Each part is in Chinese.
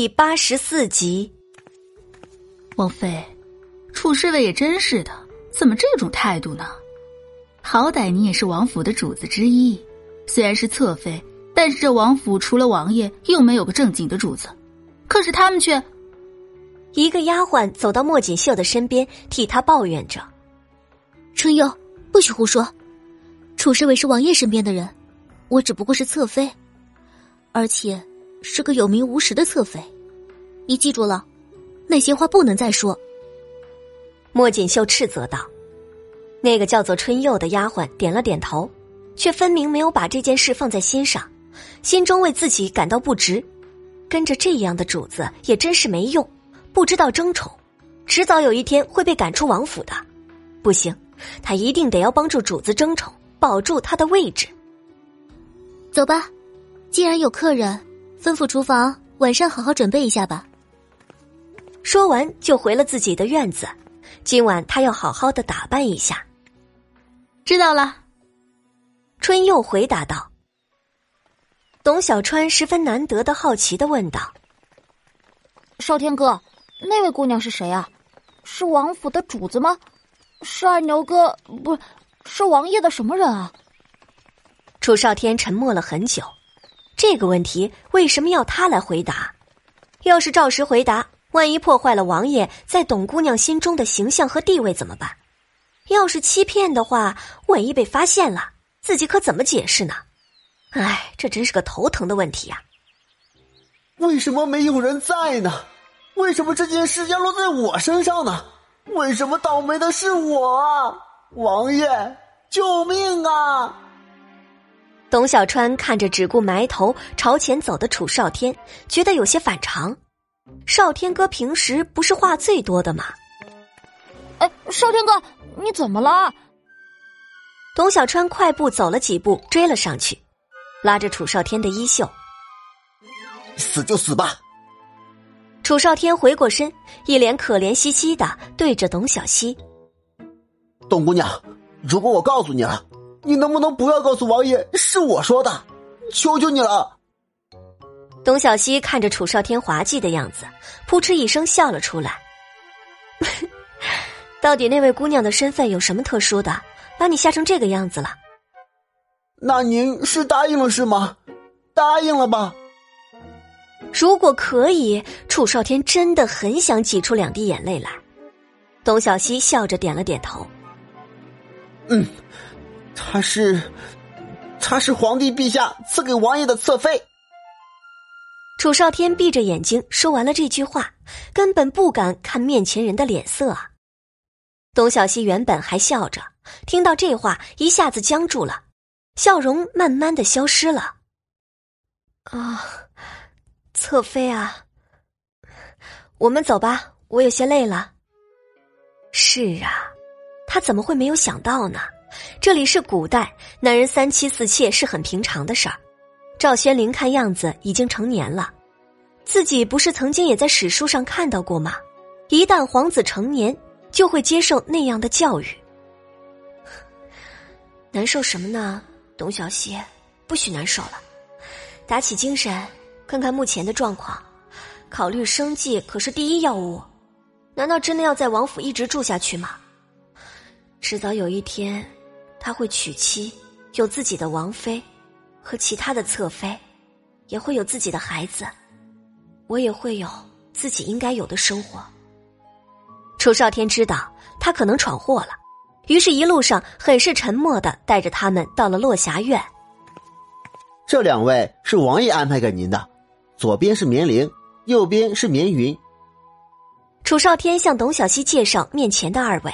第八十四集。王妃，楚侍卫也真是的，怎么这种态度呢？好歹你也是王府的主子之一，虽然是侧妃，但是这王府除了王爷，又没有个正经的主子。可是他们却……一个丫鬟走到莫锦绣的身边，替她抱怨着：“春佑，不许胡说！楚侍卫是王爷身边的人，我只不过是侧妃，而且是个有名无实的侧妃。你记住了，那些话不能再说。”莫锦绣斥责道。那个叫做春佑的丫鬟点了点头，却分明没有把这件事放在心上，心中为自己感到不值。跟着这样的主子也真是没用，不知道争宠，迟早有一天会被赶出王府的。不行，他一定得要帮助主子争宠，保住他的位置。走吧，既然有客人，吩咐厨房晚上好好准备一下吧。说完就回了自己的院子，今晚他要好好的打扮一下。知道了，春又回答道。董小川十分难得的好奇的问道：“少天哥，那位姑娘是谁啊？是王府的主子吗？是二牛哥？不是王爷的什么人啊？”楚少天沉默了很久，这个问题为什么要他来回答？要是照实回答，万一破坏了王爷在董姑娘心中的形象和地位怎么办？要是欺骗的话，万一被发现了，自己可怎么解释呢？唉，这真是个头疼的问题呀！为什么没有人在呢？为什么这件事要落在我身上呢？为什么倒霉的是我？王爷，救命啊！董小川看着只顾埋头朝前走的楚少天，觉得有些反常。少天哥平时不是话最多的吗？哎，少天哥。你怎么了？董小川快步走了几步，追了上去，拉着楚少天的衣袖。死就死吧。楚少天回过身，一脸可怜兮兮的对着董小希：“董姑娘，如果我告诉你了，你能不能不要告诉王爷是我说的？求求你了。”董小希看着楚少天滑稽的样子，扑哧一声笑了出来。到底那位姑娘的身份有什么特殊的，把你吓成这个样子了？那您是答应了是吗？答应了吧？如果可以，楚少天真的很想挤出两滴眼泪来。董小希笑着点了点头。嗯，她是，她是皇帝陛下赐给王爷的侧妃。楚少天闭着眼睛说完了这句话，根本不敢看面前人的脸色啊。董小希原本还笑着，听到这话一下子僵住了，笑容慢慢的消失了。啊，侧妃啊，我们走吧，我有些累了。是啊，他怎么会没有想到呢？这里是古代，男人三妻四妾是很平常的事儿。赵宣灵看样子已经成年了，自己不是曾经也在史书上看到过吗？一旦皇子成年。就会接受那样的教育，难受什么呢？董小希，不许难受了，打起精神，看看目前的状况，考虑生计可是第一要务。难道真的要在王府一直住下去吗？迟早有一天，他会娶妻，有自己的王妃，和其他的侧妃，也会有自己的孩子，我也会有自己应该有的生活。楚少天知道他可能闯祸了，于是，一路上很是沉默的带着他们到了落霞院。这两位是王爷安排给您的，左边是绵灵，右边是绵云。楚少天向董小希介绍面前的二位，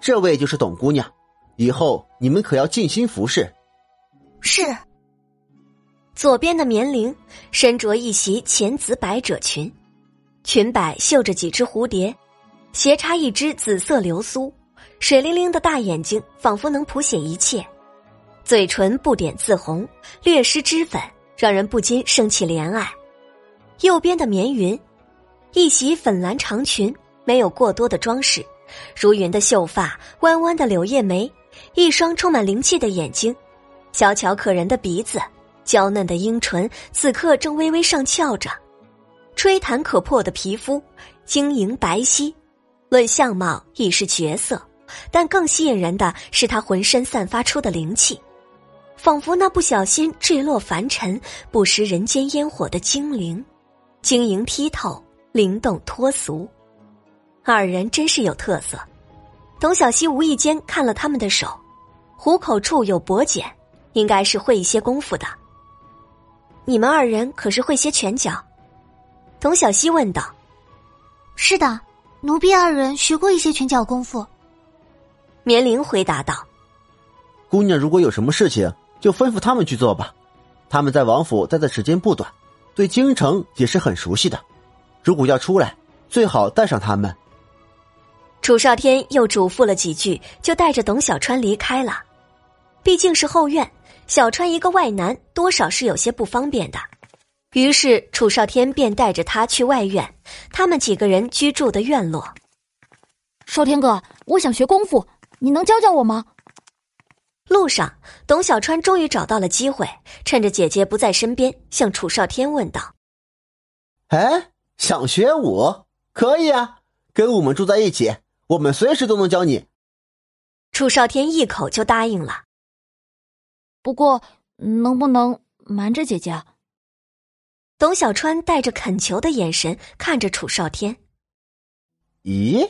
这位就是董姑娘，以后你们可要尽心服侍。是。左边的绵灵身着一袭浅紫百褶裙，裙摆绣着几只蝴蝶。斜插一只紫色流苏，水灵灵的大眼睛仿佛能谱写一切，嘴唇不点自红，略施脂粉，让人不禁生起怜爱。右边的绵云，一袭粉蓝长裙，没有过多的装饰，如云的秀发，弯弯的柳叶眉，一双充满灵气的眼睛，小巧可人的鼻子，娇嫩的樱唇，此刻正微微上翘着。吹弹可破的皮肤，晶莹白皙，论相貌已是绝色。但更吸引人的是他浑身散发出的灵气，仿佛那不小心坠落凡尘、不食人间烟火的精灵，晶莹剔透，灵动脱俗。二人真是有特色。董小希无意间看了他们的手，虎口处有薄茧，应该是会一些功夫的。你们二人可是会些拳脚？董小希问道。是的，奴婢二人学过一些拳脚功夫。绵灵回答道：“姑娘，如果有什么事情，就吩咐他们去做吧。他们在王府待的时间不短，对京城也是很熟悉的。如果要出来，最好带上他们。”楚少天又嘱咐了几句，就带着董小川离开了。毕竟是后院，小川一个外男，多少是有些不方便的。于是楚少天便带着他去外院，他们几个人居住的院落。少天哥，我想学功夫，你能教教我吗？路上，董小川终于找到了机会，趁着姐姐不在身边，向楚少天问道：“哎，想学武？可以啊，跟我们住在一起，我们随时都能教你。”楚少天一口就答应了。不过，能不能瞒着姐姐？董小川带着恳求的眼神看着楚少天。咦，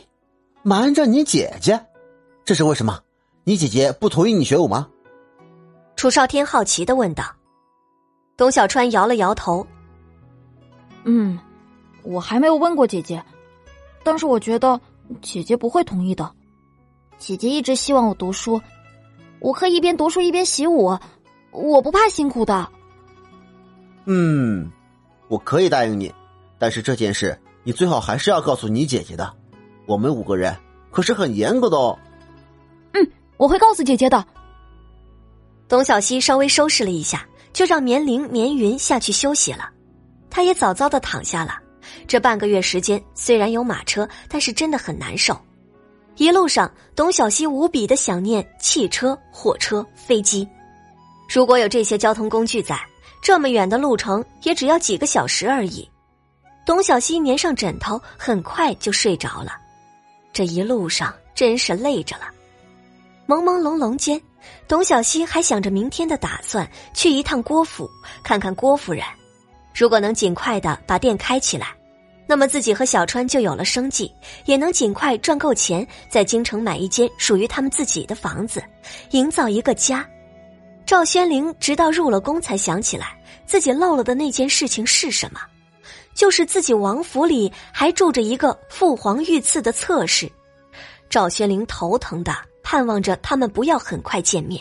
瞒着你姐姐，这是为什么？你姐姐不同意你学武吗？楚少天好奇的问道。董小川摇了摇头。嗯，我还没有问过姐姐，但是我觉得姐姐不会同意的。姐姐一直希望我读书，我可以一边读书一边习武，我不怕辛苦的。嗯。我可以答应你，但是这件事你最好还是要告诉你姐姐的。我们五个人可是很严格的哦。嗯，我会告诉姐姐的。董小希稍微收拾了一下，就让绵灵、绵云下去休息了。他也早早的躺下了。这半个月时间虽然有马车，但是真的很难受。一路上，董小希无比的想念汽车、火车、飞机。如果有这些交通工具在。这么远的路程也只要几个小时而已，董小希粘上枕头，很快就睡着了。这一路上真是累着了。朦朦胧胧间，董小希还想着明天的打算，去一趟郭府看看郭夫人。如果能尽快的把店开起来，那么自己和小川就有了生计，也能尽快赚够钱，在京城买一间属于他们自己的房子，营造一个家。赵宣灵直到入了宫才想起来，自己漏了的那件事情是什么，就是自己王府里还住着一个父皇御赐的侧室。赵宣灵头疼的盼望着他们不要很快见面。